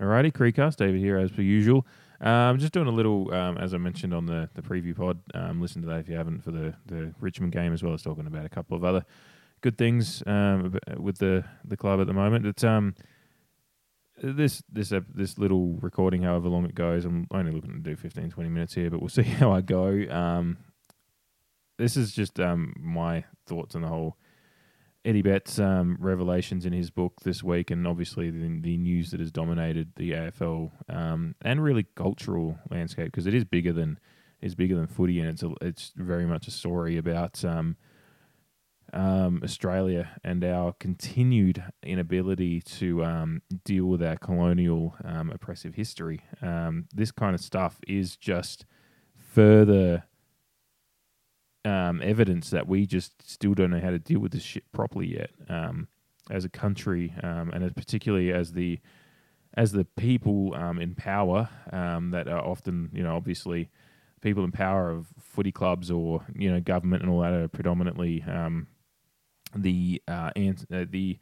Alrighty, Creecast, David here as per usual. Um, I'm just doing a little, um, as I mentioned on the, the preview pod. Um, listen to that if you haven't for the, the Richmond game as well as talking about a couple of other good things um, with the, the club at the moment. It's um this this uh, this little recording, however long it goes. I'm only looking to do 15, 20 minutes here, but we'll see how I go. Um, this is just um my thoughts on the whole Eddie Betts' um, revelations in his book this week, and obviously the, the news that has dominated the AFL um, and really cultural landscape because it is bigger than is bigger than footy, and it's a, it's very much a story about um, um, Australia and our continued inability to um, deal with our colonial um, oppressive history. This kind of stuff is just further um, evidence that we just still don't know how to deal with this shit properly yet um, as a country, um, and particularly as the as the people um, in power um, that are often, you know, obviously people in power of footy clubs or you know government and all that are predominantly um, the uh, and, uh, the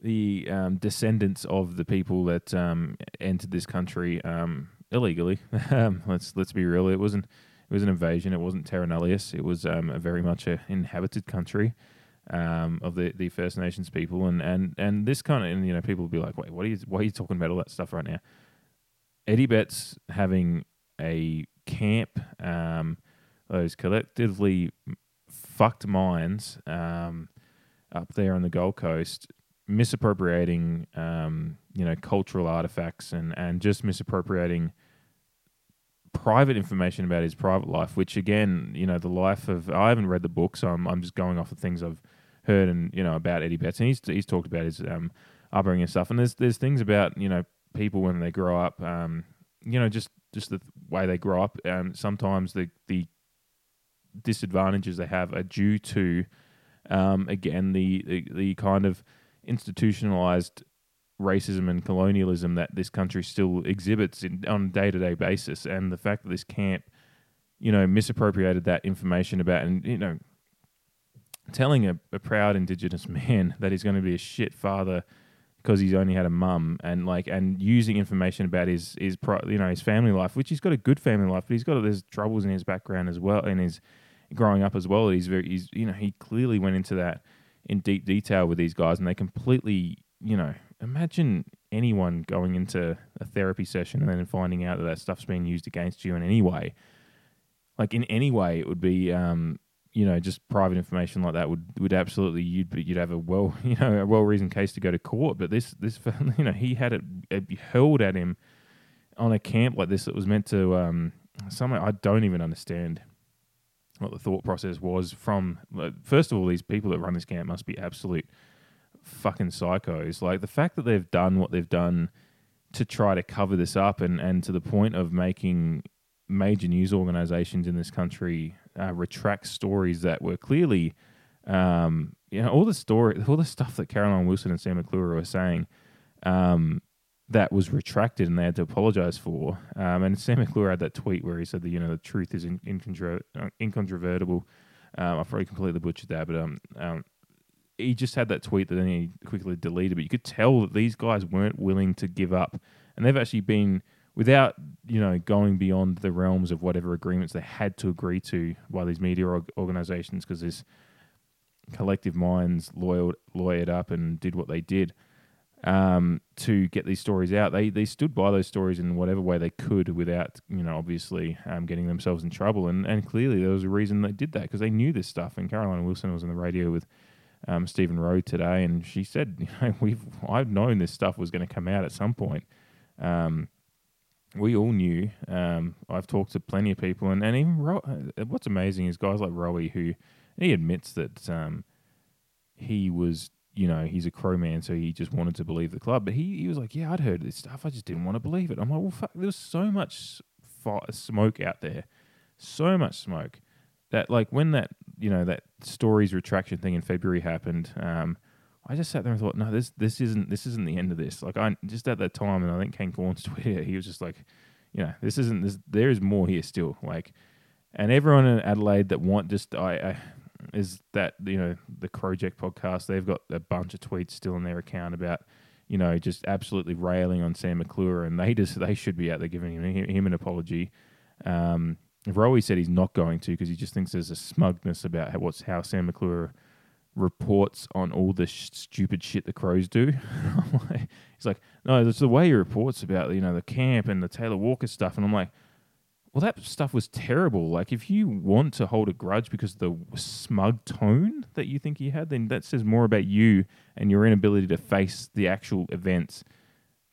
the descendants of the people that um, entered this country um, illegally. let's let's be real. It wasn't it was an invasion. It wasn't terra nullius. It was um, a very much an inhabited country um, of the, the First Nations people, and, and, and this kind of and you know people will be like, wait, what are you why are you talking about all that stuff right now? Eddie Betts having a camp, um, those collectively fucked minds um, up there on the Gold Coast, misappropriating um, you know cultural artifacts and and just misappropriating private information about his private life, which again, you know, the life of I haven't read the book, so I'm, I'm just going off the things I've heard and you know about Eddie Betts, and he's he's talked about his um, upbringing and stuff. And there's there's things about you know people when they grow up, um, you know, just just the way they grow up. Um, sometimes the the disadvantages they have are due to um, again the, the the kind of institutionalized racism and colonialism that this country still exhibits in, on a day to day basis, and the fact that this camp, you know, misappropriated that information about, and you know, telling a, a proud Indigenous man that he's going to be a shit father because he's only had a mum, and like, and using information about his his you know his family life, which he's got a good family life, but he's got there's troubles in his background as well, in his growing up as well. He's very he's you know he clearly went into that in deep detail with these guys, and they completely you know imagine anyone going into a therapy session and then finding out that that stuff's being used against you in any way. Like in any way, it would be, um, you know, just private information like that would would absolutely you'd you'd have a well, you know, a well reasoned case to go to court. But this this you know he had it, it hurled at him on a camp like this that was meant to um, I don't even understand what the thought process was from. First of all, these people that run this camp must be absolute fucking psychos. Like the fact that they've done what they've done to try to cover this up and, and to the point of making major news organizations in this country uh, retract stories that were clearly, um, you know, all the story, all the stuff that Caroline Wilson and Sam McClure were saying, um, that was retracted and they had to apologize for. Um, and Sam McClure had that tweet where he said that you know the truth is in, incontro- uh, incontrovertible. Um, I've probably completely butchered that, but um, um, he just had that tweet that then he quickly deleted. But you could tell that these guys weren't willing to give up, and they've actually been without you know going beyond the realms of whatever agreements they had to agree to by these media organizations because this collective minds lawyered, lawyered up and did what they did um, to get these stories out. They they stood by those stories in whatever way they could without you know obviously um, getting themselves in trouble. And and clearly there was a reason they did that because they knew this stuff. And Caroline Wilson was on the radio with um, Stephen Rowe today, and she said, you know, we've I've known this stuff was going to come out at some point. Um, we all knew. Um, I've talked to plenty of people, and, and even Ro- uh, what's amazing is guys like Rowe who he admits that um, he was, you know, he's a crow man, so he just wanted to believe the club. But he, he was like, yeah, I'd heard this stuff, I just didn't want to believe it. I'm like, well, fuck, there's so much fire, smoke out there, so much smoke that like when that you know that stories retraction thing in February happened, um, I just sat there and thought, no, this this isn't this isn't the end of this. Like I just at that time, and I think Kane Cornes Twitter, he was just like, you know, this isn't this. There is more here still. Like, and everyone in Adelaide that want just I, I is that you know the Project podcast. They've got a bunch of tweets still in their account about you know, just absolutely railing on Sam McClure, and they just they should be out there giving him him an apology. Um, Rowie said he's not going to because he just thinks there's a smugness about how, what's how Sam McClure reports on all the sh- stupid shit the Crows do. he's like, no, it's the way he reports about you know the camp and the Taylor Walker stuff, and I'm like, well, that stuff was terrible. Like, if you want to hold a grudge because of the smug tone that you think he had, then that says more about you and your inability to face the actual events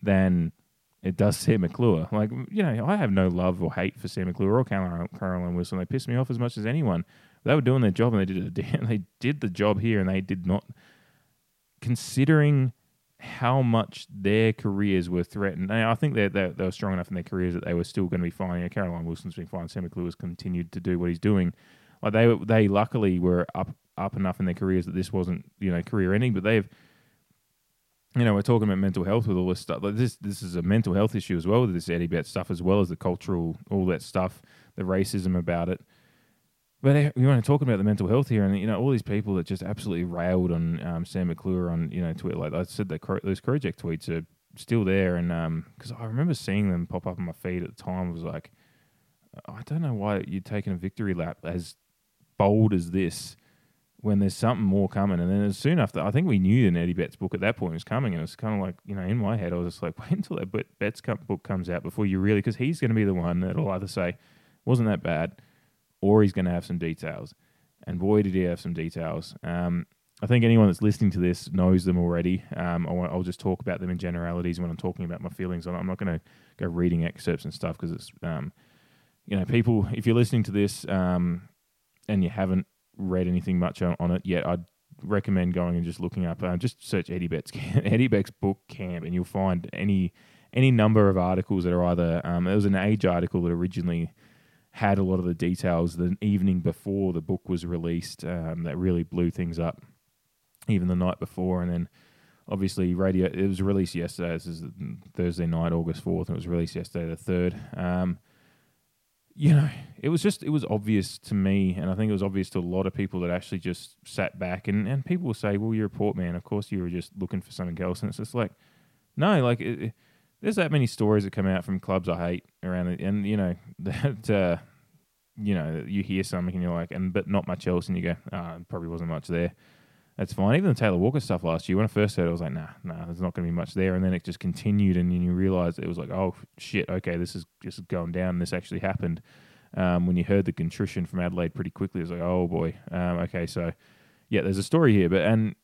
than it does Sam McClure. Like, you know, I have no love or hate for Sam McClure or Caroline, Wilson. They piss me off as much as anyone. They were doing their job and they did it. They did the job here and they did not. Considering how much their careers were threatened. I think they they were strong enough in their careers that they were still going to be fine. Yeah, Caroline Wilson's been fine. Sam McClure has continued to do what he's doing. Like they they luckily were up up enough in their careers that this wasn't you know career ending. But they've you know we're talking about mental health with all this stuff. Like this this is a mental health issue as well with this Eddie Betts stuff as well as the cultural all that stuff, the racism about it. But uh, we want to talk about the mental health here, and you know all these people that just absolutely railed on um, Sam McClure on you know Twitter. Like I said, those Crojack tweets are still there, and because um, I remember seeing them pop up on my feed at the time, I was like, I don't know why you're taking a victory lap as bold as this when there's something more coming. And then as soon after, I think we knew an Eddie Betts book at that point was coming, and it was kind of like you know in my head I was just like, wait until that Betts book comes out before you really, because he's going to be the one that'll either say wasn't that bad or he's going to have some details. And boy, did he have some details. Um, I think anyone that's listening to this knows them already. Um, I will just talk about them in generalities when I'm talking about my feelings on it. I'm not going to go reading excerpts and stuff because it's, um, you know, people, if you're listening to this um, and you haven't read anything much on, it yet, I'd recommend going and just looking up, uh, just search Eddie Betts, Eddie Betts book camp, and you'll find any any number of articles that are either, um, there was an age article that originally had a lot of the details the evening before the book was released um, that really blew things up, even the night before. And then obviously, radio, it was released yesterday. This is Thursday night, August 4th, and it was released yesterday, the 3rd. Um, you know, it was just, it was obvious to me, and I think it was obvious to a lot of people that actually just sat back. And, and people will say, well, you're a port man. Of course, you were just looking for something else. And it's just like, no, like, it, there's that many stories that come out from clubs I hate around it, and you know that uh, you know, you hear something and you're like, and but not much else, and you go, oh, probably wasn't much there. That's fine. Even the Taylor Walker stuff last year, when I first heard it, I was like, nah, nah, there's not going to be much there. And then it just continued, and then you realize it was like, oh shit, okay, this is just going down. This actually happened. Um, when you heard the contrition from Adelaide pretty quickly, it was like, oh boy, um, okay, so yeah, there's a story here, but and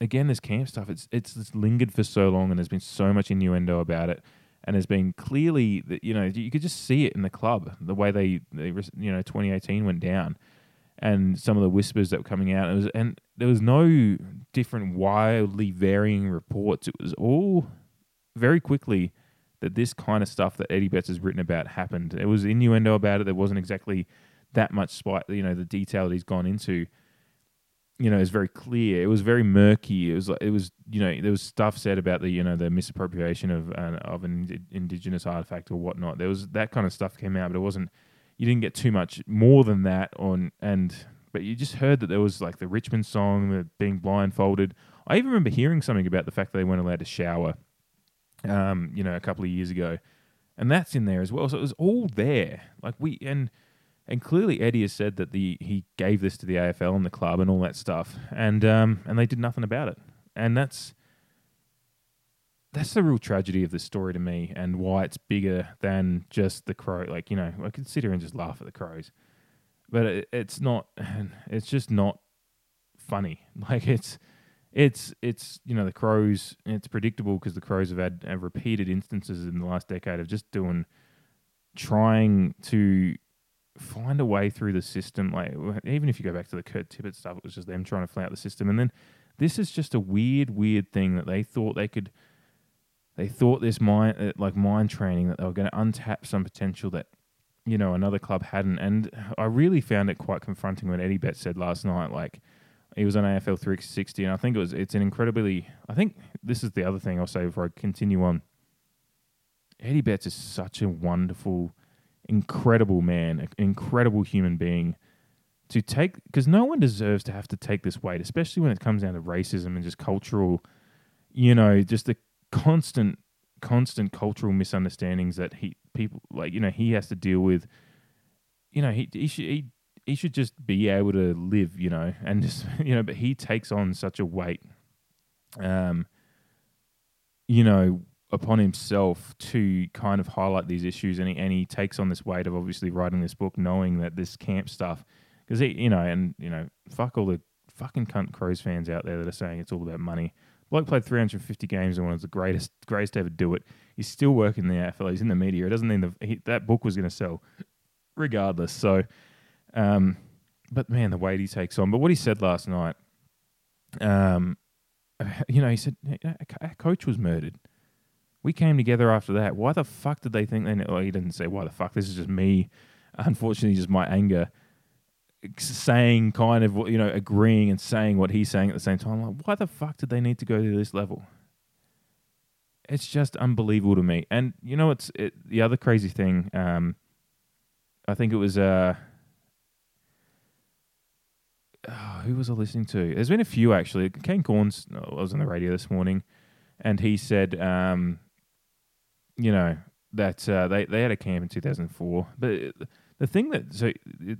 again, this camp stuff, it's it's, it's lingered for so long, and there's been so much innuendo about it and there's been clearly that you know you could just see it in the club the way they, they you know 2018 went down and some of the whispers that were coming out it was and there was no different wildly varying reports it was all very quickly that this kind of stuff that Eddie Betts has written about happened It was innuendo about it there wasn't exactly that much spite you know the detail that he's gone into you know, was very clear. It was very murky. It was like it was, you know, there was stuff said about the, you know, the misappropriation of uh, of an indigenous artifact or whatnot. There was that kind of stuff came out, but it wasn't. You didn't get too much more than that on, and but you just heard that there was like the Richmond song, the being blindfolded. I even remember hearing something about the fact that they weren't allowed to shower, um, you know, a couple of years ago, and that's in there as well. So it was all there. Like we and and clearly, Eddie has said that the he gave this to the AFL and the club and all that stuff, and um, and they did nothing about it. And that's that's the real tragedy of the story to me, and why it's bigger than just the crow. Like you know, I could sit here and just laugh at the crows, but it, it's not. It's just not funny. Like it's it's it's you know the crows. It's predictable because the crows have had have repeated instances in the last decade of just doing trying to find a way through the system. Like even if you go back to the Kurt Tippett stuff, it was just them trying to flout the system. And then this is just a weird, weird thing that they thought they could. They thought this mind, uh, like mind training, that they were going to untap some potential that you know another club hadn't. And I really found it quite confronting when Eddie Betts said last night, like he was on AFL 360, and I think it was it's an incredibly. I think this is the other thing I'll say before I continue on. Eddie Betts is such a wonderful incredible man, an incredible human being to take because no one deserves to have to take this weight, especially when it comes down to racism and just cultural, you know, just the constant constant cultural misunderstandings that he people like you know he has to deal with. You know he he should he, he should just be able to live. You know and just you know but he takes on such a weight. Um. You know upon himself to kind of highlight these issues, and he, and he takes on this weight of obviously writing this book, knowing that this camp stuff, because he, you know, and you know, fuck all the fucking cunt Crows fans out there that are saying it's all about money. Bloke played 350 games and one of the greatest, greatest to ever do it. He's still working in the AFL. He's in the media. It doesn't mean the, he, that book was going to sell, regardless. So, um, but man, the weight he takes on. But what he said last night, um, you know, he said our coach was murdered. We came together after that. Why the fuck did they think they? Well, he didn't say why the fuck. This is just me. Unfortunately, just my anger saying kind of you know agreeing and saying what he's saying at the same time. I'm like, why the fuck did they need to go to this level? It's just unbelievable to me. And you know, it's it, the other crazy thing. Um, I think it was uh, oh, who was I listening to? There's been a few actually. Kane Cornes I was on the radio this morning, and he said, um, you know, that uh, they they had a camp in 2004, but. It, the thing that so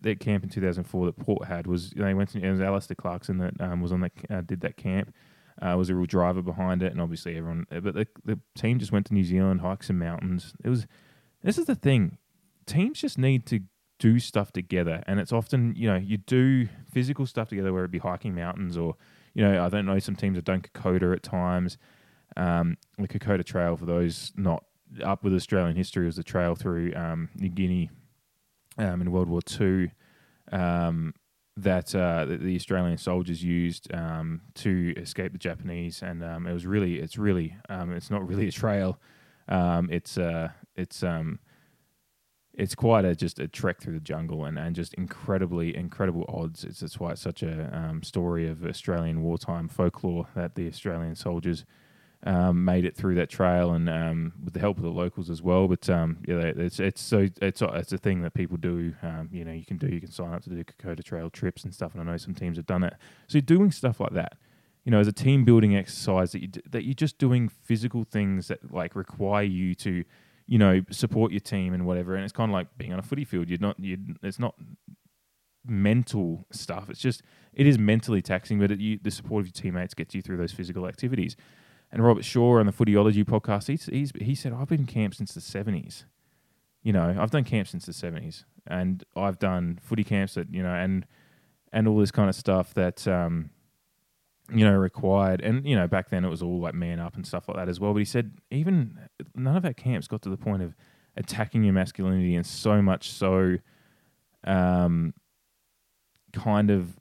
that camp in 2004 that Port had was they went to it was Alastair Clarkson that um, was on that uh, did that camp uh, was a real driver behind it and obviously everyone but the, the team just went to New Zealand hikes some mountains. It was this is the thing. Teams just need to do stuff together and it's often you know you do physical stuff together where it be hiking mountains or you know I don't know some teams have done Kokoda at times. Um, the Kokoda Trail for those not up with Australian history was the trail through um, New Guinea um, in World War Two um, that, uh, that the Australian soldiers used um, to escape the Japanese, and um, it was really it's really um, it's not really a trail. Um, it's uh, it's it's quite a just a trek through the jungle and, and just incredibly incredible odds. It's that's why it's such a story of Australian wartime folklore that the Australian soldiers um, made it through that trail and um, with the help of the locals as well. But um, yeah, it's it's so it's it's a thing that people do. Um, you know, you can do. You can sign up to do Kokoda Trail trips and stuff. And I know some teams have done it. So you're doing stuff like that. You know, as a team building exercise that you d- that you're just doing physical things that like require you to, you know, support your team and whatever. And it's kind of like being on a footy field. You're not. You. It's not mental stuff. It's just it is mentally taxing, but it, you, the support of your teammates gets you through those physical activities. And Robert Shaw on the Footyology podcast, he's, he's, he said, I've been camp since the 70s. You know, I've done camp since the 70s. And I've done footy camps that, you know, and and all this kind of stuff that, um, you know, required. And, you know, back then it was all like man up and stuff like that as well. But he said, even none of our camps got to the point of attacking your masculinity and so much so um, kind of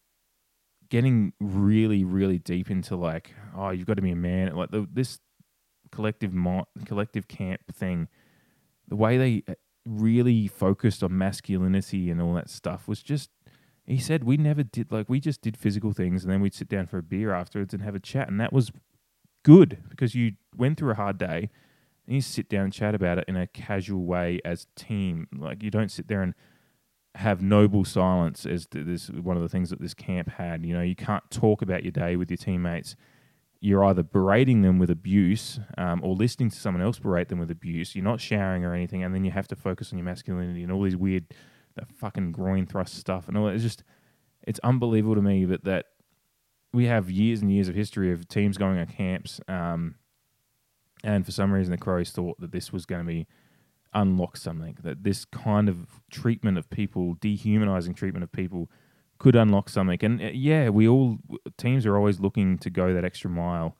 getting really, really deep into like, oh, you've got to be a man. Like the, this collective mo- collective camp thing, the way they uh, really focused on masculinity and all that stuff was just. He said we never did like we just did physical things and then we'd sit down for a beer afterwards and have a chat and that was good because you went through a hard day and you sit down and chat about it in a casual way as team. Like you don't sit there and have noble silence as this one of the things that this camp had. You know, you can't talk about your day with your teammates. You're either berating them with abuse um, or listening to someone else berate them with abuse. You're not showering or anything, and then you have to focus on your masculinity and all these weird, that fucking groin thrust stuff and all. It's just, it's unbelievable to me that that we have years and years of history of teams going on camps, um, and for some reason the Crows thought that this was going to be unlock something. That this kind of treatment of people, dehumanizing treatment of people, could unlock something. And uh, yeah, we all teams are always looking to go that extra mile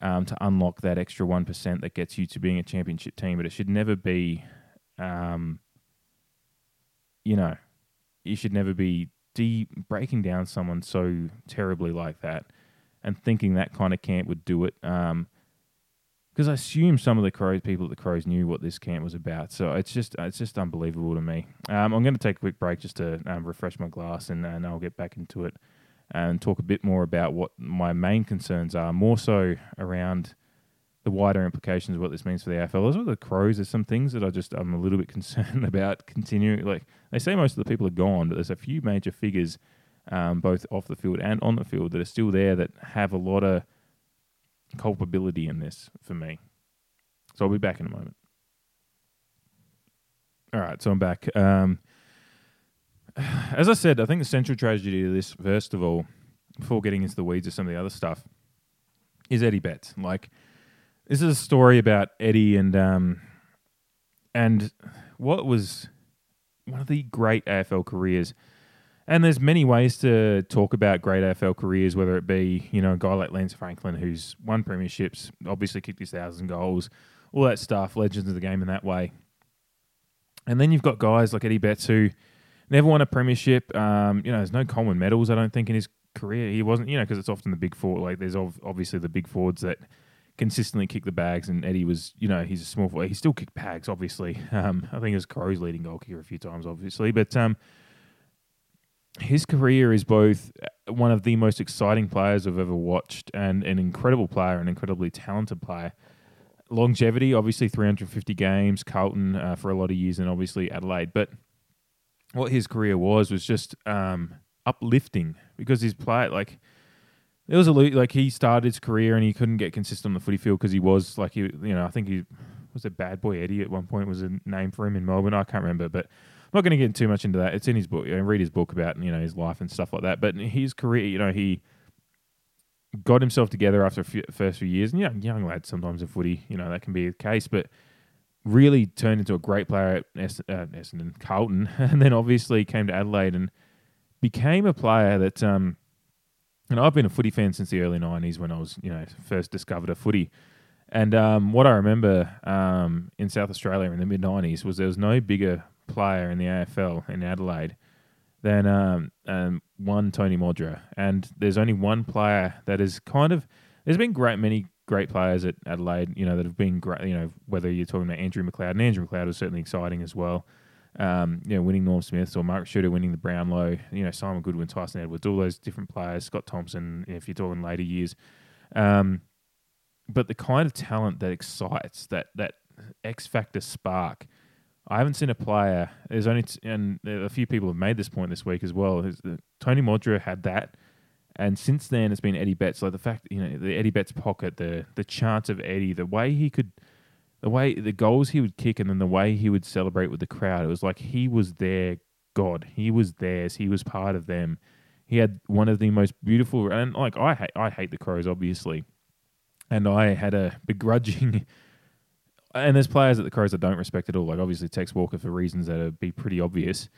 um, to unlock that extra one percent that gets you to being a championship team. But it should never be, um, you know, you should never be de- breaking down someone so terribly like that and thinking that kind of camp would do it. Um, because I assume some of the crows people at the crows knew what this camp was about. So it's just it's just unbelievable to me. Um, I'm going to take a quick break just to um, refresh my glass, and, and I'll get back into it and talk a bit more about what my main concerns are, more so around the wider implications of what this means for the AFL. As well the Crows, there's some things that I just I'm a little bit concerned about continuing. Like they say, most of the people are gone, but there's a few major figures, um, both off the field and on the field, that are still there that have a lot of culpability in this for me. So I'll be back in a moment. All right, so I'm back. Um, as I said, I think the central tragedy of this, first of all, before getting into the weeds of some of the other stuff, is Eddie Betts. Like, this is a story about Eddie and um, and what was one of the great AFL careers. And there's many ways to talk about great AFL careers, whether it be you know a guy like Lance Franklin who's won premierships, obviously kicked his thousand goals, all that stuff, legends of the game in that way. And then you've got guys like Eddie Betts who never won a premiership. Um, you know, there's no Coleman medals, I don't think, in his career. He wasn't, you know, because it's often the big four. Like, there's obviously the big forwards that consistently kick the bags, and Eddie was, you know, he's a small forward. He still kicked bags, obviously. Um, I think it was Crows leading goal kicker a few times, obviously. But um, his career is both one of the most exciting players I've ever watched and an incredible player, an incredibly talented player longevity, obviously 350 games, Carlton uh, for a lot of years, and obviously Adelaide. But what his career was was just um, uplifting because his play like it was a like he started his career and he couldn't get consistent on the footy field because he was like he you know I think he was a bad boy Eddie at one point was a name for him in Melbourne I can't remember but I'm not going to get too much into that it's in his book and read his book about you know his life and stuff like that but his career you know he got himself together after the first few years. And yeah, young lads sometimes in footy, you know, that can be the case, but really turned into a great player at es- uh, Essendon, Carlton, and then obviously came to Adelaide and became a player that, um, and I've been a footy fan since the early 90s when I was, you know, first discovered a footy. And um, what I remember um, in South Australia in the mid 90s was there was no bigger player in the AFL in Adelaide than um, um, one Tony Modra, and there's only one player that is kind of. There's been great many great players at Adelaide, you know, that have been great. You know, whether you're talking about Andrew McLeod, and Andrew McLeod was certainly exciting as well. Um, you know, winning Norm Smith or Mark Ricciuto winning the Brownlow, you know, Simon Goodwin, Tyson Edwards, all those different players, Scott Thompson, if you're talking later years. Um, but the kind of talent that excites, that that X factor spark, I haven't seen a player. There's only t- and a few people have made this point this week as well. Tony Modra had that, and since then it's been Eddie Betts. Like the fact, you know, the Eddie Betts pocket, the the chance of Eddie, the way he could, the way the goals he would kick, and then the way he would celebrate with the crowd. It was like he was their god. He was theirs. He was part of them. He had one of the most beautiful and like I hate I hate the Crows obviously, and I had a begrudging and there's players at the Crows that don't respect at all. Like obviously Tex Walker for reasons that would be pretty obvious.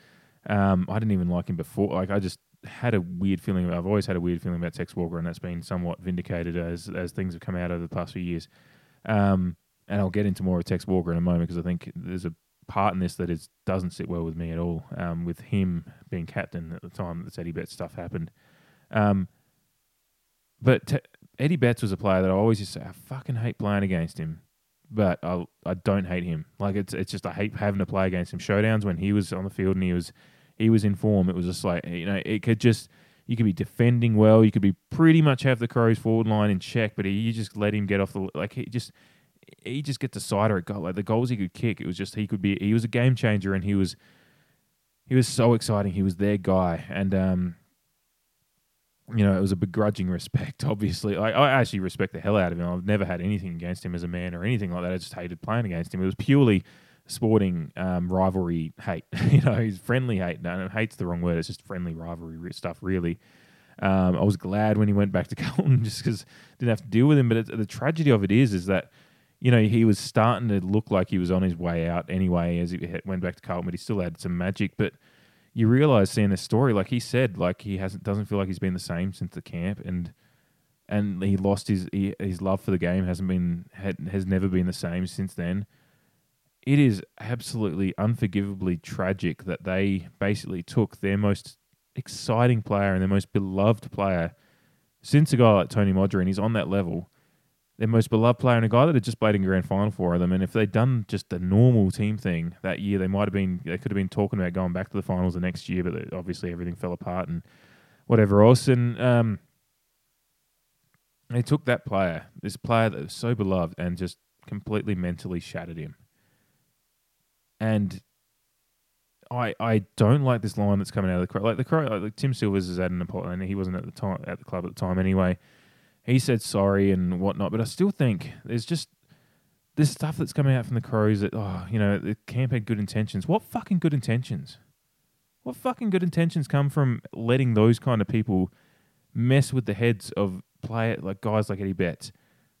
Um, I didn't even like him before. Like I just had a weird feeling. I've always had a weird feeling about Tex Walker, and that's been somewhat vindicated as as things have come out over the past few years. Um, and I'll get into more of Tex Walker in a moment because I think there's a part in this that is doesn't sit well with me at all. Um, with him being captain at the time that Eddie Betts stuff happened. Um, but Eddie Betts was a player that I always used to say I fucking hate playing against him but I I don't hate him. Like it's it's just I hate having to play against him. Showdowns when he was on the field and he was he was in form. It was just like you know it could just you could be defending well. You could be pretty much have the Crows forward line in check, but he, you just let him get off the like he just he just gets a sighter at goal. Like the goals he could kick, it was just he could be he was a game changer and he was he was so exciting. He was their guy and um you know, it was a begrudging respect, obviously. I, I actually respect the hell out of him. I've never had anything against him as a man or anything like that. I just hated playing against him. It was purely sporting um, rivalry hate. you know, he's friendly hate. No, hate's the wrong word. It's just friendly rivalry stuff, really. Um, I was glad when he went back to Carlton just because didn't have to deal with him. But the tragedy of it is, is that you know he was starting to look like he was on his way out anyway as he went back to Carlton, but he still had some magic. But you realize seeing this story, like he said, like he hasn't doesn't feel like he's been the same since the camp, and and he lost his he, his love for the game hasn't been had, has never been the same since then. It is absolutely unforgivably tragic that they basically took their most exciting player and their most beloved player since a guy like Tony Modra, and he's on that level their most beloved player and a guy that had just played in grand final for them. And if they'd done just the normal team thing that year, they might have been they could have been talking about going back to the finals the next year. But obviously everything fell apart and whatever else. And um, they took that player, this player that was so beloved, and just completely mentally shattered him. And I I don't like this line that's coming out of the crowd. Like the crowd, like Tim Silvers is at an apology, and he wasn't at the time at the club at the time anyway he said sorry and whatnot, but I still think there's just this stuff that's coming out from the Crows that oh, you know, the camp had good intentions. What fucking good intentions? What fucking good intentions come from letting those kind of people mess with the heads of player like guys like Eddie Betts?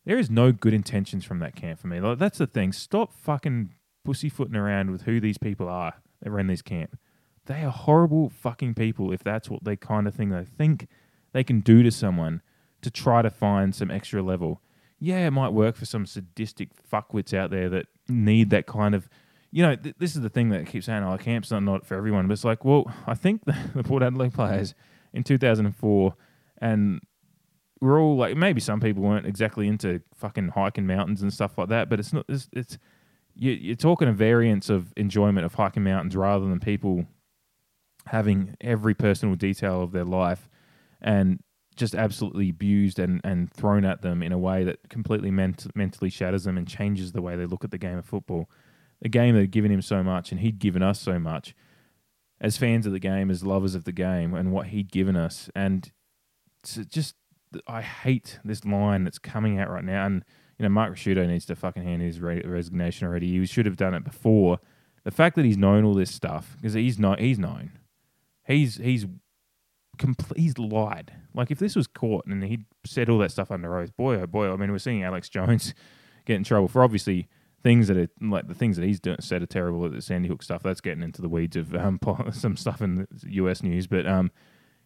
There is no good intentions from that camp for me. Like that's the thing. Stop fucking pussyfooting around with who these people are that run this camp. They are horrible fucking people if that's what they kind of thing they think they can do to someone to try to find some extra level. Yeah, it might work for some sadistic fuckwits out there that need that kind of. You know, th- this is the thing that keeps saying, "Oh, camp's not not for everyone." But it's like, well, I think the, the Port Adelaide players in 2004, and we're all like, maybe some people weren't exactly into fucking hiking mountains and stuff like that, but it's not. It's, it's you, you're talking a variance of enjoyment of hiking mountains rather than people having every personal detail of their life and just absolutely abused and, and thrown at them in a way that completely ment- mentally shatters them and changes the way they look at the game of football. A game that had given him so much and he'd given us so much as fans of the game, as lovers of the game, and what he'd given us. And just, I hate this line that's coming out right now. And, you know, Mark Ricciuto needs to fucking hand his re- resignation already. He should have done it before. The fact that he's known all this stuff, because he's, not, he's known. He's, he's compl- he's lied. Like if this was caught and he'd said all that stuff under oath, boy oh boy. I mean, we're seeing Alex Jones get in trouble for obviously things that are like the things that he's doing, said are terrible. At the Sandy Hook stuff that's getting into the weeds of um, some stuff in the U.S. news, but um,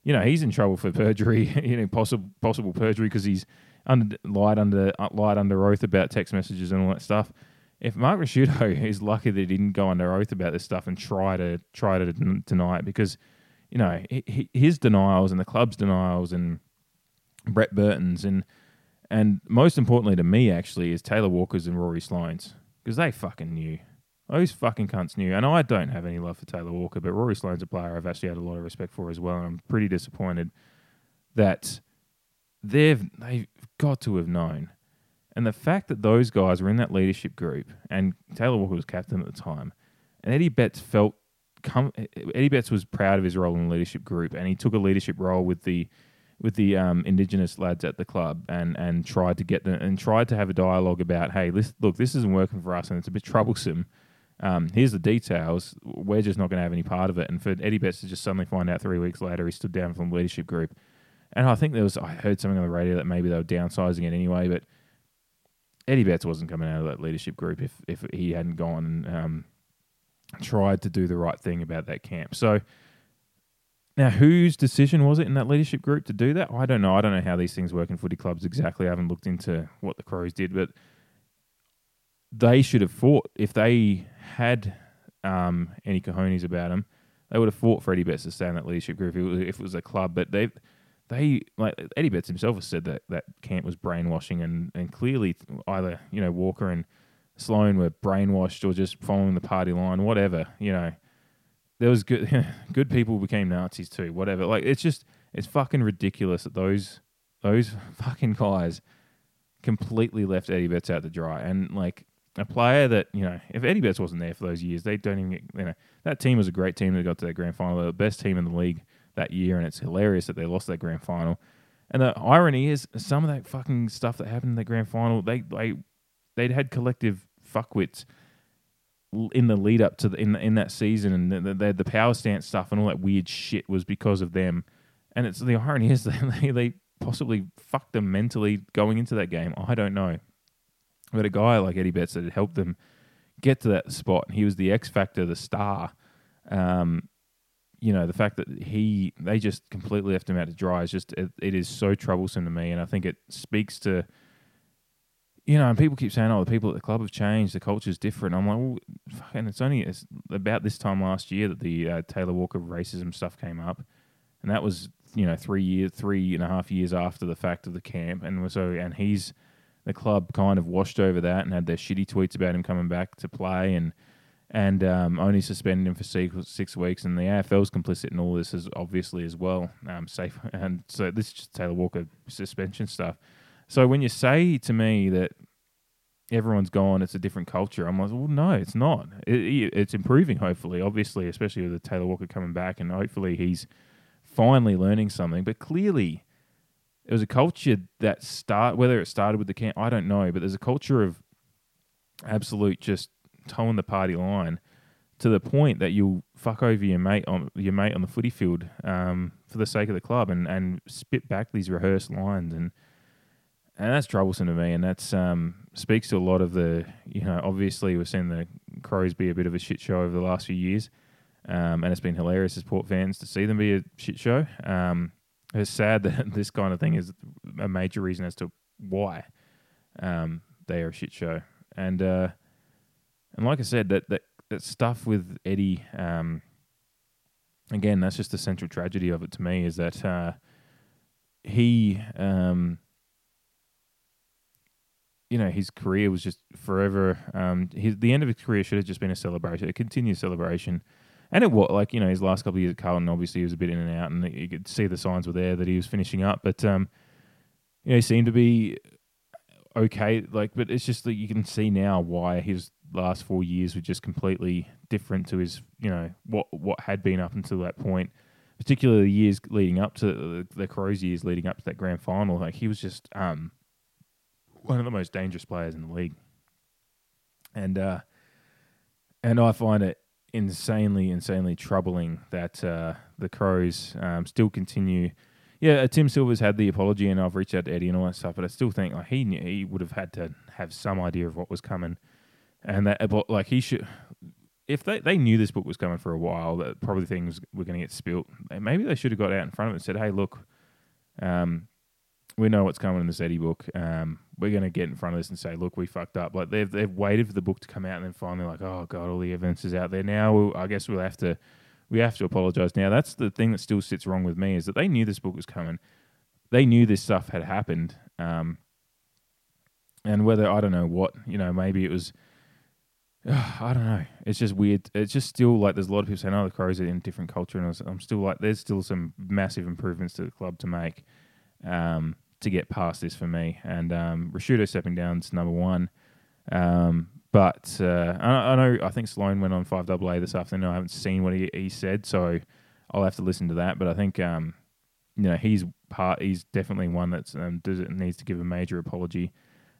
you know he's in trouble for perjury. you know, possible possible perjury because he's under, lied under uh, lied under oath about text messages and all that stuff. If Mark Ricciuto is lucky that he didn't go under oath about this stuff and try to try to deny it because you know, his denials and the club's denials and Brett Burton's and and most importantly to me actually is Taylor Walker's and Rory Sloane's because they fucking knew. Those fucking cunts knew. And I don't have any love for Taylor Walker, but Rory Sloane's a player I've actually had a lot of respect for as well. And I'm pretty disappointed that they've they've got to have known. And the fact that those guys were in that leadership group and Taylor Walker was captain at the time, and Eddie Betts felt come, Eddie Betts was proud of his role in the leadership group, and he took a leadership role with the with the um, indigenous lads at the club, and and tried to get them and tried to have a dialogue about, hey, this, look, this isn't working for us, and it's a bit troublesome. Um, here's the details. We're just not going to have any part of it. And for Eddie Betts to just suddenly find out three weeks later, he stood down from the leadership group. And I think there was I heard something on the radio that maybe they were downsizing it anyway, but Eddie Betts wasn't coming out of that leadership group if if he hadn't gone um, tried to do the right thing about that camp. So now, whose decision was it in that leadership group to do that? I don't know. I don't know how these things work in footy clubs exactly. I haven't looked into what the Crows did, but they should have fought if they had um, any cojones about them. They would have fought for Eddie Betts to stay in that leadership group if it was, if it was a club. But they, they like Eddie Betts himself has said that that camp was brainwashing, and and clearly either you know Walker and Sloane were brainwashed or just following the party line, whatever. You know, there was good good people became Nazis too, whatever. Like it's just it's fucking ridiculous that those those fucking guys completely left Eddie Betts out to dry. And like a player that you know, if Eddie Betts wasn't there for those years, they don't even get, you know that team was a great team that got to that grand final, the best team in the league that year, and it's hilarious that they lost that grand final. And the irony is, some of that fucking stuff that happened in the grand final, they they they'd had collective fuckwits in the lead up to the, in in that season, and the, the, the power stance stuff and all that weird shit was because of them. And it's the irony is they they possibly fucked them mentally going into that game. I don't know, but a guy like Eddie Betts that had helped them get to that spot. He was the X factor, the star. Um, you know, the fact that he they just completely left him out to dry is just it, it is so troublesome to me, and I think it speaks to you know, and people keep saying, "Oh, the people at the club have changed. The culture's different." I'm like, well, fucking, it's only it's about this time last year that the uh, Taylor Walker racism stuff came up, and that was you know three years, three and a half years after the fact of the camp, and so and he's the club kind of washed over that and had their shitty tweets about him coming back to play and and um, only suspended him for six, six weeks. And the AFL's complicit in all this as obviously as well. Um, safe and so this is just Taylor Walker suspension stuff. So when you say to me that everyone's gone, it's a different culture, I'm like, well, no, it's not. It, it's improving, hopefully, obviously, especially with the Taylor Walker coming back, and hopefully he's finally learning something. But clearly, it was a culture that start whether it started with the camp, I don't know, but there's a culture of absolute just toeing the party line to the point that you'll fuck over your mate on your mate on the footy field um, for the sake of the club and, and spit back these rehearsed lines and and that's troublesome to me and that's um, speaks to a lot of the you know obviously we've seen the Crows be a bit of a shit show over the last few years um, and it's been hilarious as Port fans to see them be a shit show. Um, it's sad that this kind of thing is a major reason as to why um, they are a shit show. And uh, and like I said, that that, that stuff with Eddie, um, again, that's just the central tragedy of it to me is that uh, he, um, you know, his career was just forever. Um, his the end of his career should have just been a celebration, a continued celebration. And it was like you know his last couple of years at Carlton, obviously he was a bit in and out, and you could see the signs were there that he was finishing up. But um, you know, he seemed to be okay. Like, but it's just that you can see now why his last four years were just completely different to his, you know, what what had been up until that point. Particularly the years leading up to the, the Crows years leading up to that grand final, like he was just um, one of the most dangerous players in the league. And uh, and I find it insanely, insanely troubling that uh, the Crows um, still continue. Yeah, uh, Tim Silver's had the apology, and I've reached out to Eddie and all that stuff, but I still think like he knew, he would have had to have some idea of what was coming, and that like he should. If they, they knew this book was coming for a while, that probably things were going to get spilt. Maybe they should have got out in front of it and said, "Hey, look, um, we know what's coming in this Eddie book. Um, we're going to get in front of this and say, look, we fucked up. Like they've they've waited for the book to come out and then finally like, oh god, all the evidence is out there now. We'll, I guess we'll have to we have to apologize now. That's the thing that still sits wrong with me is that they knew this book was coming. They knew this stuff had happened. Um, and whether I don't know what you know, maybe it was. Uh, I don't know. It's just weird. It's just still like there's a lot of people saying, "Oh, the Crows are in different culture," and I'm still like, there's still some massive improvements to the club to make. Um, to get past this for me. And um, Ricciuto stepping down to number one. Um, but uh, I, I, know I think Sloane went on five AA this afternoon. I haven't seen what he, he said, so I'll have to listen to that. But I think um, you know he's part. He's definitely one that um, does it needs to give a major apology.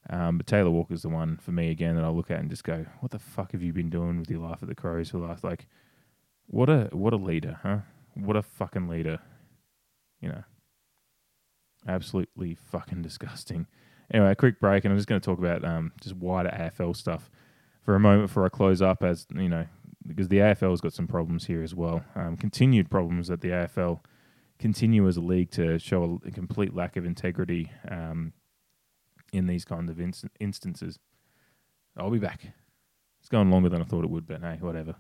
Um, but Taylor Walker's the one for me again that I look at and just go, "What the fuck have you been doing with your life at the Crows for the last like, what a what a leader, huh? What a fucking leader, you know." Absolutely fucking disgusting. Anyway, a quick break, and I'm just going to talk about um, just wider AFL stuff for a moment before I close up, as you know, because the AFL has got some problems here as well. Um, continued problems that the AFL continue as a league to show a, complete lack of integrity um, in these kind of inst- instances. I'll be back. It's going longer than I thought it would, but hey, whatever.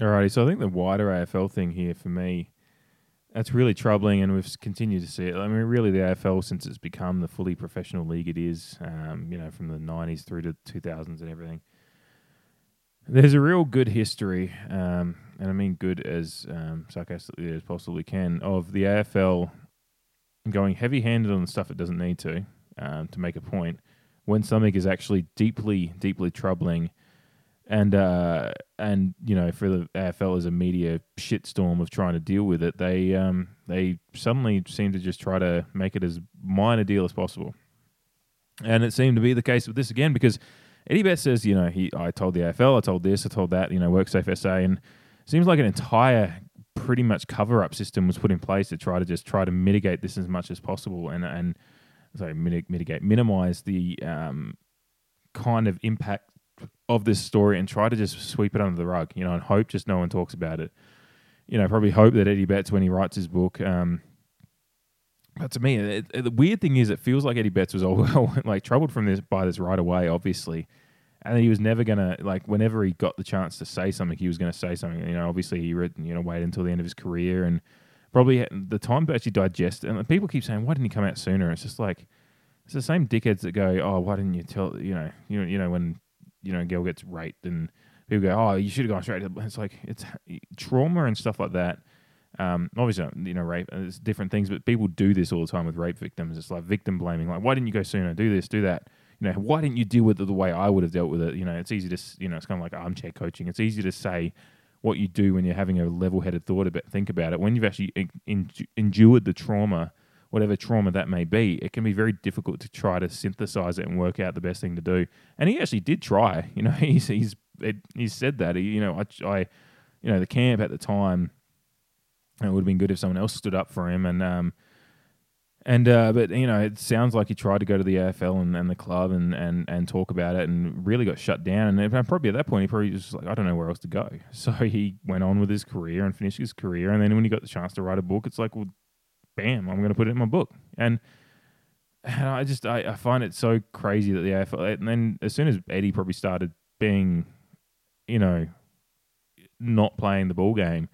Alrighty, so I think the wider AFL thing here for me that's really troubling, and we've continued to see it. I mean, really, the AFL since it's become the fully professional league it is, um, you know, from the '90s through to the 2000s and everything. There's a real good history, um, and I mean good as um, sarcastically as possibly can, of the AFL going heavy-handed on the stuff it doesn't need to um, to make a point when something is actually deeply, deeply troubling and uh, and you know for the AFL as a media shitstorm of trying to deal with it, they um, they suddenly seem to just try to make it as minor deal as possible, and it seemed to be the case with this again because Eddie Betts says you know he I told the AFL I told this I told that you know WorkSafe SA and seems like an entire pretty much cover up system was put in place to try to just try to mitigate this as much as possible and and sorry mitigate minimize the um, kind of impact of this story and try to just sweep it under the rug, you know, and hope just no one talks about it. You know, probably hope that Eddie Betts, when he writes his book, um, but to me, it, it, the weird thing is, it feels like Eddie Betts was all like troubled from this by this right away, obviously, and he was never gonna like whenever he got the chance to say something, he was gonna say something. You know, obviously he read, you know waited until the end of his career and probably the time to actually digest. And people keep saying, why didn't he come out sooner? It's just like it's the same dickheads that go, oh, why didn't you tell? You know, you know, you know when you know, girl gets raped and people go, oh, you should have gone straight to. It's like it's trauma and stuff like that. Um, obviously, you know, rape it's different things, but people do this all the time with rape victims. It's like victim blaming, like, why didn't you go sooner? Do this, do that. You know, why didn't you deal with it the way I would have dealt with it? You know, it's easy to, you know, it's kind of like armchair coaching. It's easy to say what you do when you're having a level-headed thought about, think about it. When you've actually en- endured the trauma whatever trauma that may be, it can be very difficult to try to synthesize it and work out the best thing to do. And he actually did try. You know, he's he's it, he said that. He, you know, I, I, you know, the camp at the time. It would have been good if someone else stood up for him, and um, and uh, but you know, it sounds like he tried to go to the AFL and, and the club and, and, and talk about it, and really got shut down. And probably at that point, he probably was like, I don't know where else to go. So he went on with his career and finished his career. And then when he got the chance to write a book, it's like, well, bam, I'm going to put it in my book. And, and I just I, I find it so crazy that the AFL. And then as soon as Eddie probably started being, you know, not playing the ball game,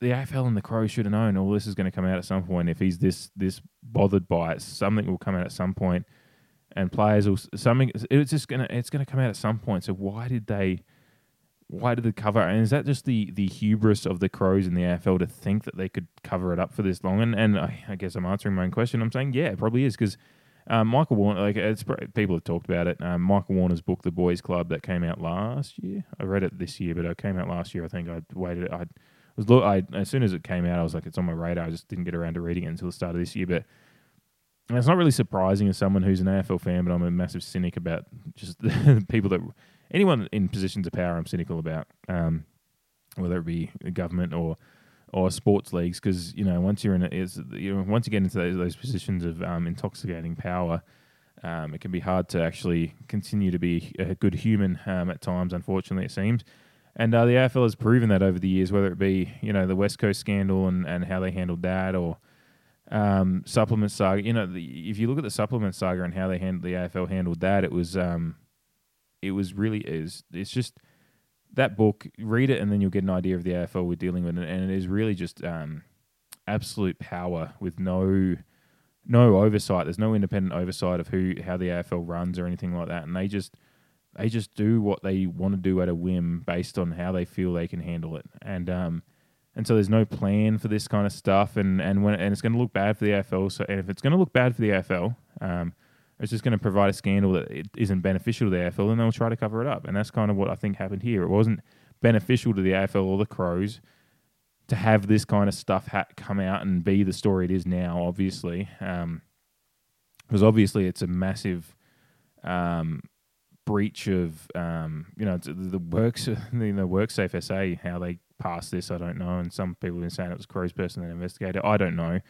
the AFL and the Crow should have known all this is going to come out at some point. If he's this this bothered by it, something will come out at some point, and players will something. It's just gonna it's gonna come out at some point. So why did they? Why did they cover? And is that just the the hubris of the Crows in the AFL to think that they could cover it up for this long? And and I, I guess I'm answering my own question. I'm saying yeah, it probably is because. Um, Michael Warner, like it's people have talked about it. Um, Michael Warner's book, The Boys Club, that came out last year. I read it this year, but it came out last year. I think I waited. I was look. I as soon as it came out, I was like, it's on my radar. I just didn't get around to reading it until the start of this year. But it's not really surprising as someone who's an AFL fan, but I'm a massive cynic about just the people that anyone in positions of power. I'm cynical about, um, whether it be government or or sports leagues, because you know once you're in it, you know once you get into those, those positions of um, intoxicating power. Um, it can be hard to actually continue to be a good human um, at times. Unfortunately, it seems. And uh, the AFL has proven that over the years, whether it be you know the West Coast scandal and, and how they handled that, or um, supplement saga. You know, the, if you look at the supplement saga and how they handled the AFL handled that, it was um, it was really is it's just that book. Read it and then you'll get an idea of the AFL we're dealing with, and it is really just um, absolute power with no no oversight. There's no independent oversight of who how the AFL runs or anything like that, and they just they just do what they want to do at a whim based on how they feel they can handle it. And um, and so there's no plan for this kind of stuff, and and when and it's going to look bad for the AFL. So and if it's going to look bad for the AFL, um, it's just going to provide a scandal that it isn't beneficial to the AFL, and they'll try to cover it up. And that's kind of what I think happened here. It wasn't beneficial to the AFL or the Crows to have this kind of stuff ha- come out and be the story it is now. Obviously, because um, obviously it's a massive um, breach of um, you know the works the WorkSafe SA how they passed this I don't know and some people have been saying it was Crow's person that investigated I don't know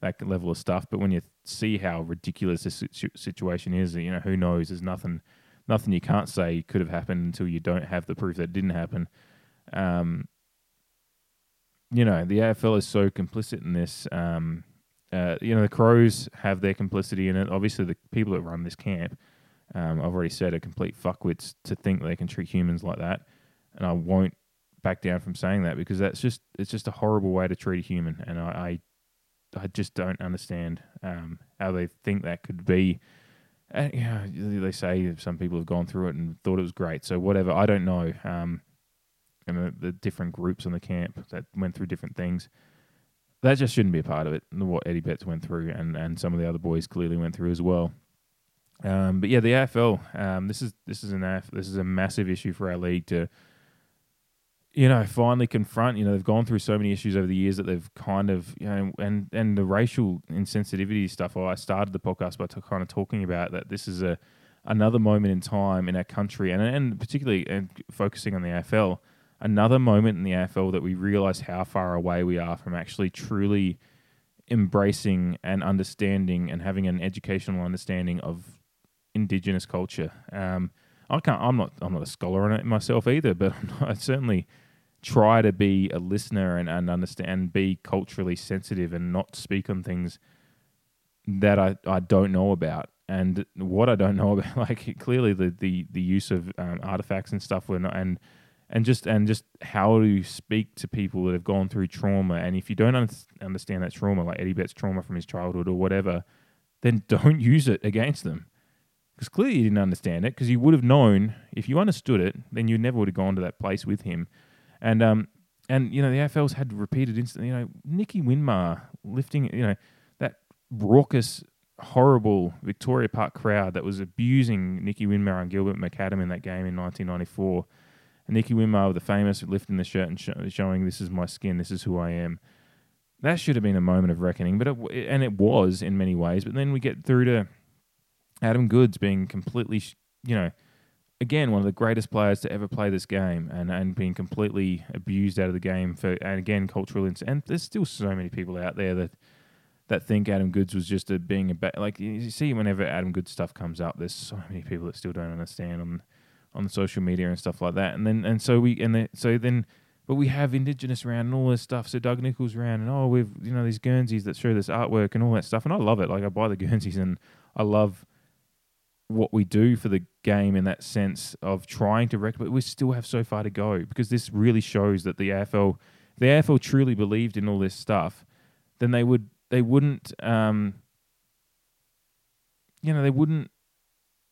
that level of stuff but when you see how ridiculous this situation is you know who knows? There's nothing nothing you can't say could have happened until you don't have the proof that it didn't happen. Um, you know the AFL is so complicit in this um, uh, you know the Crows have their complicity in it. Obviously the people that run this camp um, I've already said a complete fuckwits to think they can treat humans like that, and I won't back down from saying that because that's just it's just a horrible way to treat a human, and I I, I just don't understand um, how they think that could be. Uh, they say some people have gone through it and thought it was great, so whatever. I don't know. Um, and the, the different groups in the camp that went through different things. That just shouldn't be a part of it. What Eddie Betts went through, and, and some of the other boys clearly went through as well. Um, but yeah, the AFL. Um, this is this is an AF, this is a massive issue for our league to, you know, finally confront. You know, they've gone through so many issues over the years that they've kind of, you know, and and the racial insensitivity stuff. I started the podcast by t- kind of talking about that. This is a another moment in time in our country, and and particularly and focusing on the AFL, another moment in the AFL that we realise how far away we are from actually truly embracing and understanding and having an educational understanding of indigenous culture. Um, I can't. I'm not. I'm not a scholar on it myself either, but I certainly try to be a listener and, and understand and be culturally sensitive and not speak on things that I, I don't know about. And what I don't know about, like clearly the the, the use of um, artifacts and stuff, not, and and just and just how to speak to people that have gone through trauma. And if you don't un- understand that trauma, like Eddie Betts' trauma from his childhood or whatever, then don't use it against them because clearly you didn't understand it because you would have known if you understood it, then you never would have gone to that place with him. And um and you know the AFL's had repeated incidents. You know Nicky Winmar lifting you know that raucous, horrible Victoria Park crowd that was abusing Nicky Winmar and Gilbert McAdam in that game in 1994. And Nicky Winmar with the famous lifting the shirt and sh- showing this is my skin, this is who I am. that should have been a moment of reckoning, but it, and it was in many ways. But then we get through to Adam Goodes being completely, you know, again one of the greatest players to ever play this game, and and being completely abused out of the game for and again cultural ins- and there's still so many people out there that that think Adam Goodes was just a being a ba- like you see whenever Adam Goodes stuff comes up, there's so many people that still don't understand on on the social media and stuff like that, and then and so we and the, so then. But we have Indigenous around and all this stuff. So Doug Nicholls around and oh, we've you know these Guernseys that show this artwork and all that stuff, and I love it. Like I buy the Guernseys and I love what we do for the game in that sense of trying to rec, but we still have so far to go because this really shows that the AFL, the AFL truly believed in all this stuff, then they would they wouldn't um, you know they wouldn't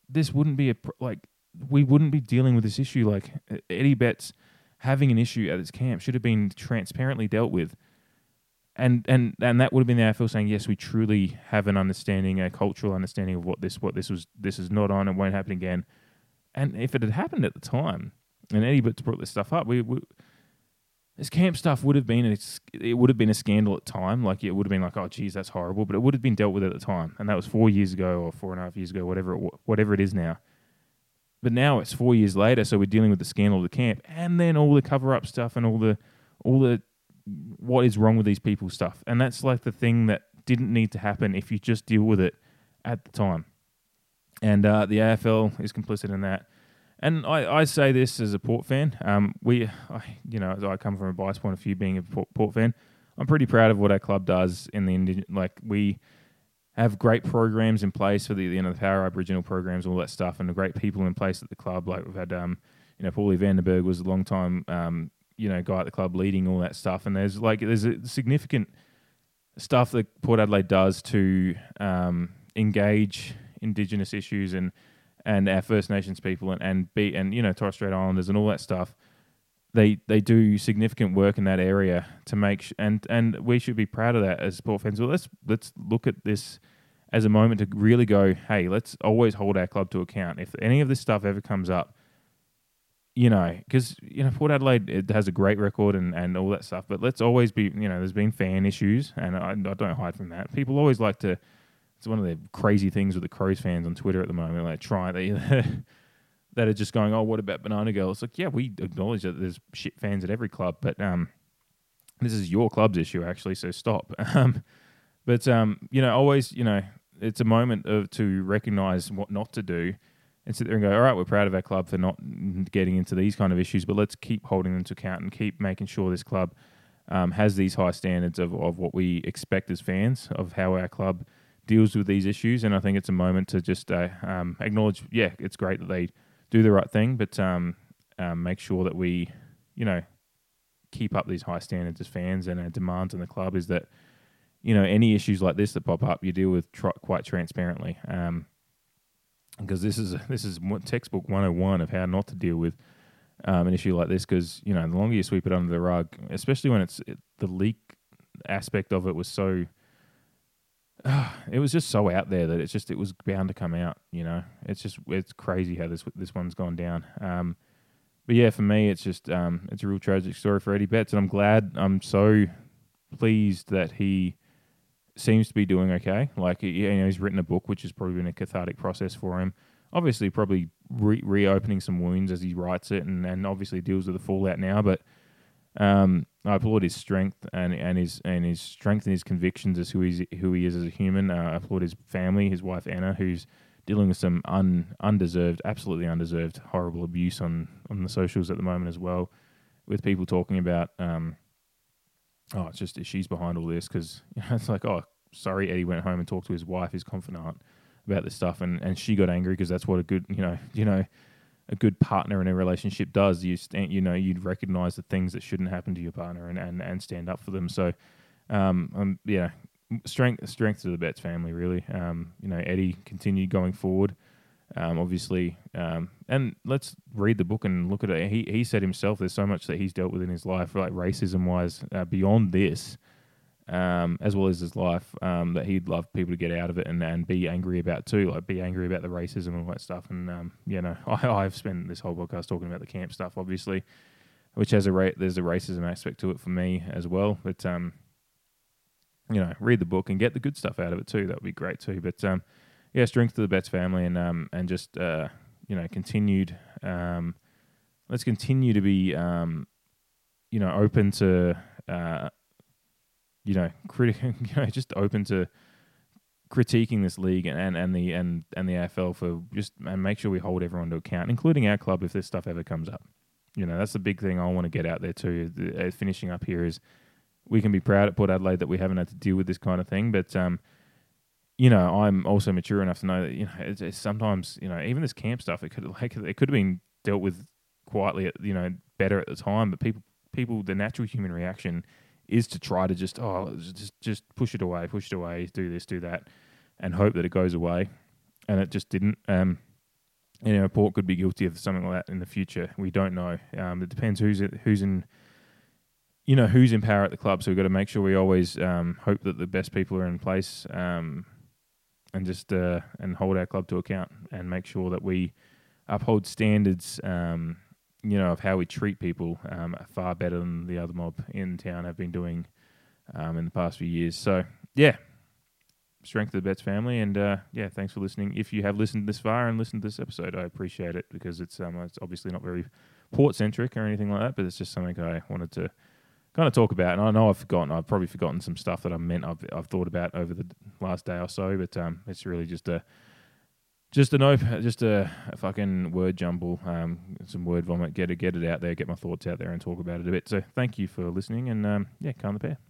this wouldn't be a like we wouldn't be dealing with this issue like Eddie Betts having an issue at his camp should have been transparently dealt with. And, and and that would have been the AFL saying yes, we truly have an understanding, a cultural understanding of what this what this was this is not on, it won't happen again. And if it had happened at the time, and Eddie Betts brought this stuff up, we, we this camp stuff would have been a, it would have been a scandal at the time. Like it would have been like, oh, geez, that's horrible. But it would have been dealt with at the time, and that was four years ago or four and a half years ago, whatever it, whatever it is now. But now it's four years later, so we're dealing with the scandal of the camp, and then all the cover up stuff and all the all the what is wrong with these people stuff, and that's like the thing that didn't need to happen if you just deal with it at the time. And uh, the AFL is complicit in that. And I, I say this as a Port fan. Um, we, I, you know, I come from a bias point of view, being a Port, Port fan. I'm pretty proud of what our club does in the like we have great programs in place for the you know the Power Aboriginal programs, all that stuff, and the great people in place at the club. Like we've had, um, you know, Paulie Vandenberg was a long time, um, you know, guy at the club leading all that stuff. And there's like there's a significant stuff that Port Adelaide does to um, engage Indigenous issues and and our First Nations people and and be and you know Torres Strait Islanders and all that stuff. They they do significant work in that area to make sh- and and we should be proud of that as Port fans. Well, let's let's look at this as a moment to really go, hey, let's always hold our club to account. If any of this stuff ever comes up, you know, because you know Port Adelaide it has a great record and, and all that stuff, but let's always be, you know, there's been fan issues, and I, I don't hide from that. People always like to. It's one of the crazy things with the Crows fans on Twitter at the moment. Like try they that are just going, oh, what about Banana Girl? It's like, yeah, we acknowledge that there's shit fans at every club, but um, this is your club's issue actually, so stop. Um, but um, you know, always, you know, it's a moment of to recognise what not to do and sit there and go, all right, we're proud of our club for not getting into these kind of issues, but let's keep holding them to account and keep making sure this club um, has these high standards of, of what we expect as fans of how our club deals with these issues. And I think it's a moment to just uh, um, acknowledge, yeah, it's great that they do the right thing, but um, um make sure that we, you know, keep up these high standards as fans and our demands on the club is that you know, any issues like this that pop up, you deal with tr- quite transparently. Um, because this is this is textbook 101 of how not to deal with um, an issue like this. Because you know, the longer you sweep it under the rug, especially when it's it, the leak aspect of it was so, uh, it was just so out there that it's just it was bound to come out. You know, it's just it's crazy how this this one's gone down. Um, but yeah, for me, it's just um, it's a real tragic story for Eddie Betts, and I'm glad I'm so pleased that he seems to be doing okay. Like you know, he's written a book, which has probably been a cathartic process for him. Obviously, probably re- reopening some wounds as he writes it, and, and obviously deals with the fallout now. But um, I applaud his strength and, and his and his strength and his convictions as who he's who he is as a human. Uh, I applaud his family, his wife Anna, who's dealing with some un, undeserved, absolutely undeserved, horrible abuse on on the socials at the moment as well, with people talking about. Um, oh, it's just she's behind all this because you know, it's like, oh, sorry, Eddie went home and talked to his wife, his confidant, about this stuff, and, and she got angry because that's what a good, you know, you know, a good partner in a relationship does. You stand, you know, you'd recognize the things that shouldn't happen to your partner and, and, and stand up for them. So, um, um, yeah, strength strength to the Betts family, really. Um, you know, Eddie continued going forward. Um, obviously, um, and let's read the book and look at it. He he said himself, there's so much that he's dealt with in his life, like racism wise, uh, beyond this, um, as well as his life, um, that he'd love people to get out of it and, and be angry about too, like be angry about the racism and all that stuff. And um, you know, I, I've spent this whole podcast talking about the camp stuff, obviously, which has a ra- there's a racism aspect to it for me as well, but um, you know, read the book and get the good stuff out of it too. That would be great too. But um, yeah, strength to the Betts family and um, and just uh, you know, continued. Um, let's continue to be um, you know, open to uh, you know, criti- you know, just open to critiquing this league and, and, and the and, and the AFL for just and make sure we hold everyone to account, including our club if this stuff ever comes up. You know, that's the big thing I want to get out there too. The, uh, finishing up here is we can be proud at Port Adelaide that we haven't had to deal with this kind of thing, but um, you know, I'm also mature enough to know that you know it's, it's sometimes you know even this camp stuff it could like it could have been dealt with quietly, at, you know, better at the time, but people people the natural human reaction is to try to just oh just just push it away, push it away, do this, do that, and hope that it goes away, and it just didn't. Um, you know, Port could be guilty of something like that in the future. We don't know. Um, it depends who's who's in. You know who's in power at the club, so we've got to make sure we always um, hope that the best people are in place, um, and just uh, and hold our club to account, and make sure that we uphold standards um, you know, of how we treat people um, far better than the other mob in town have been doing um, in the past few years. So, yeah, strength of the Betts family, and uh, yeah, thanks for listening. If you have listened this far and listened to this episode, I appreciate it because it's um, it's obviously not very port centric or anything like that, but it's just something I wanted to kind of talk about. And I know I've forgotten, I've probably forgotten some stuff that I meant I've I've thought about over the last day or so, but um, it's really just a just an open, just a, a, fucking word jumble, um, some word vomit. Get it, get it out there. Get my thoughts out there and talk about it a bit. So thank you for listening, and um, yeah, calm the pair.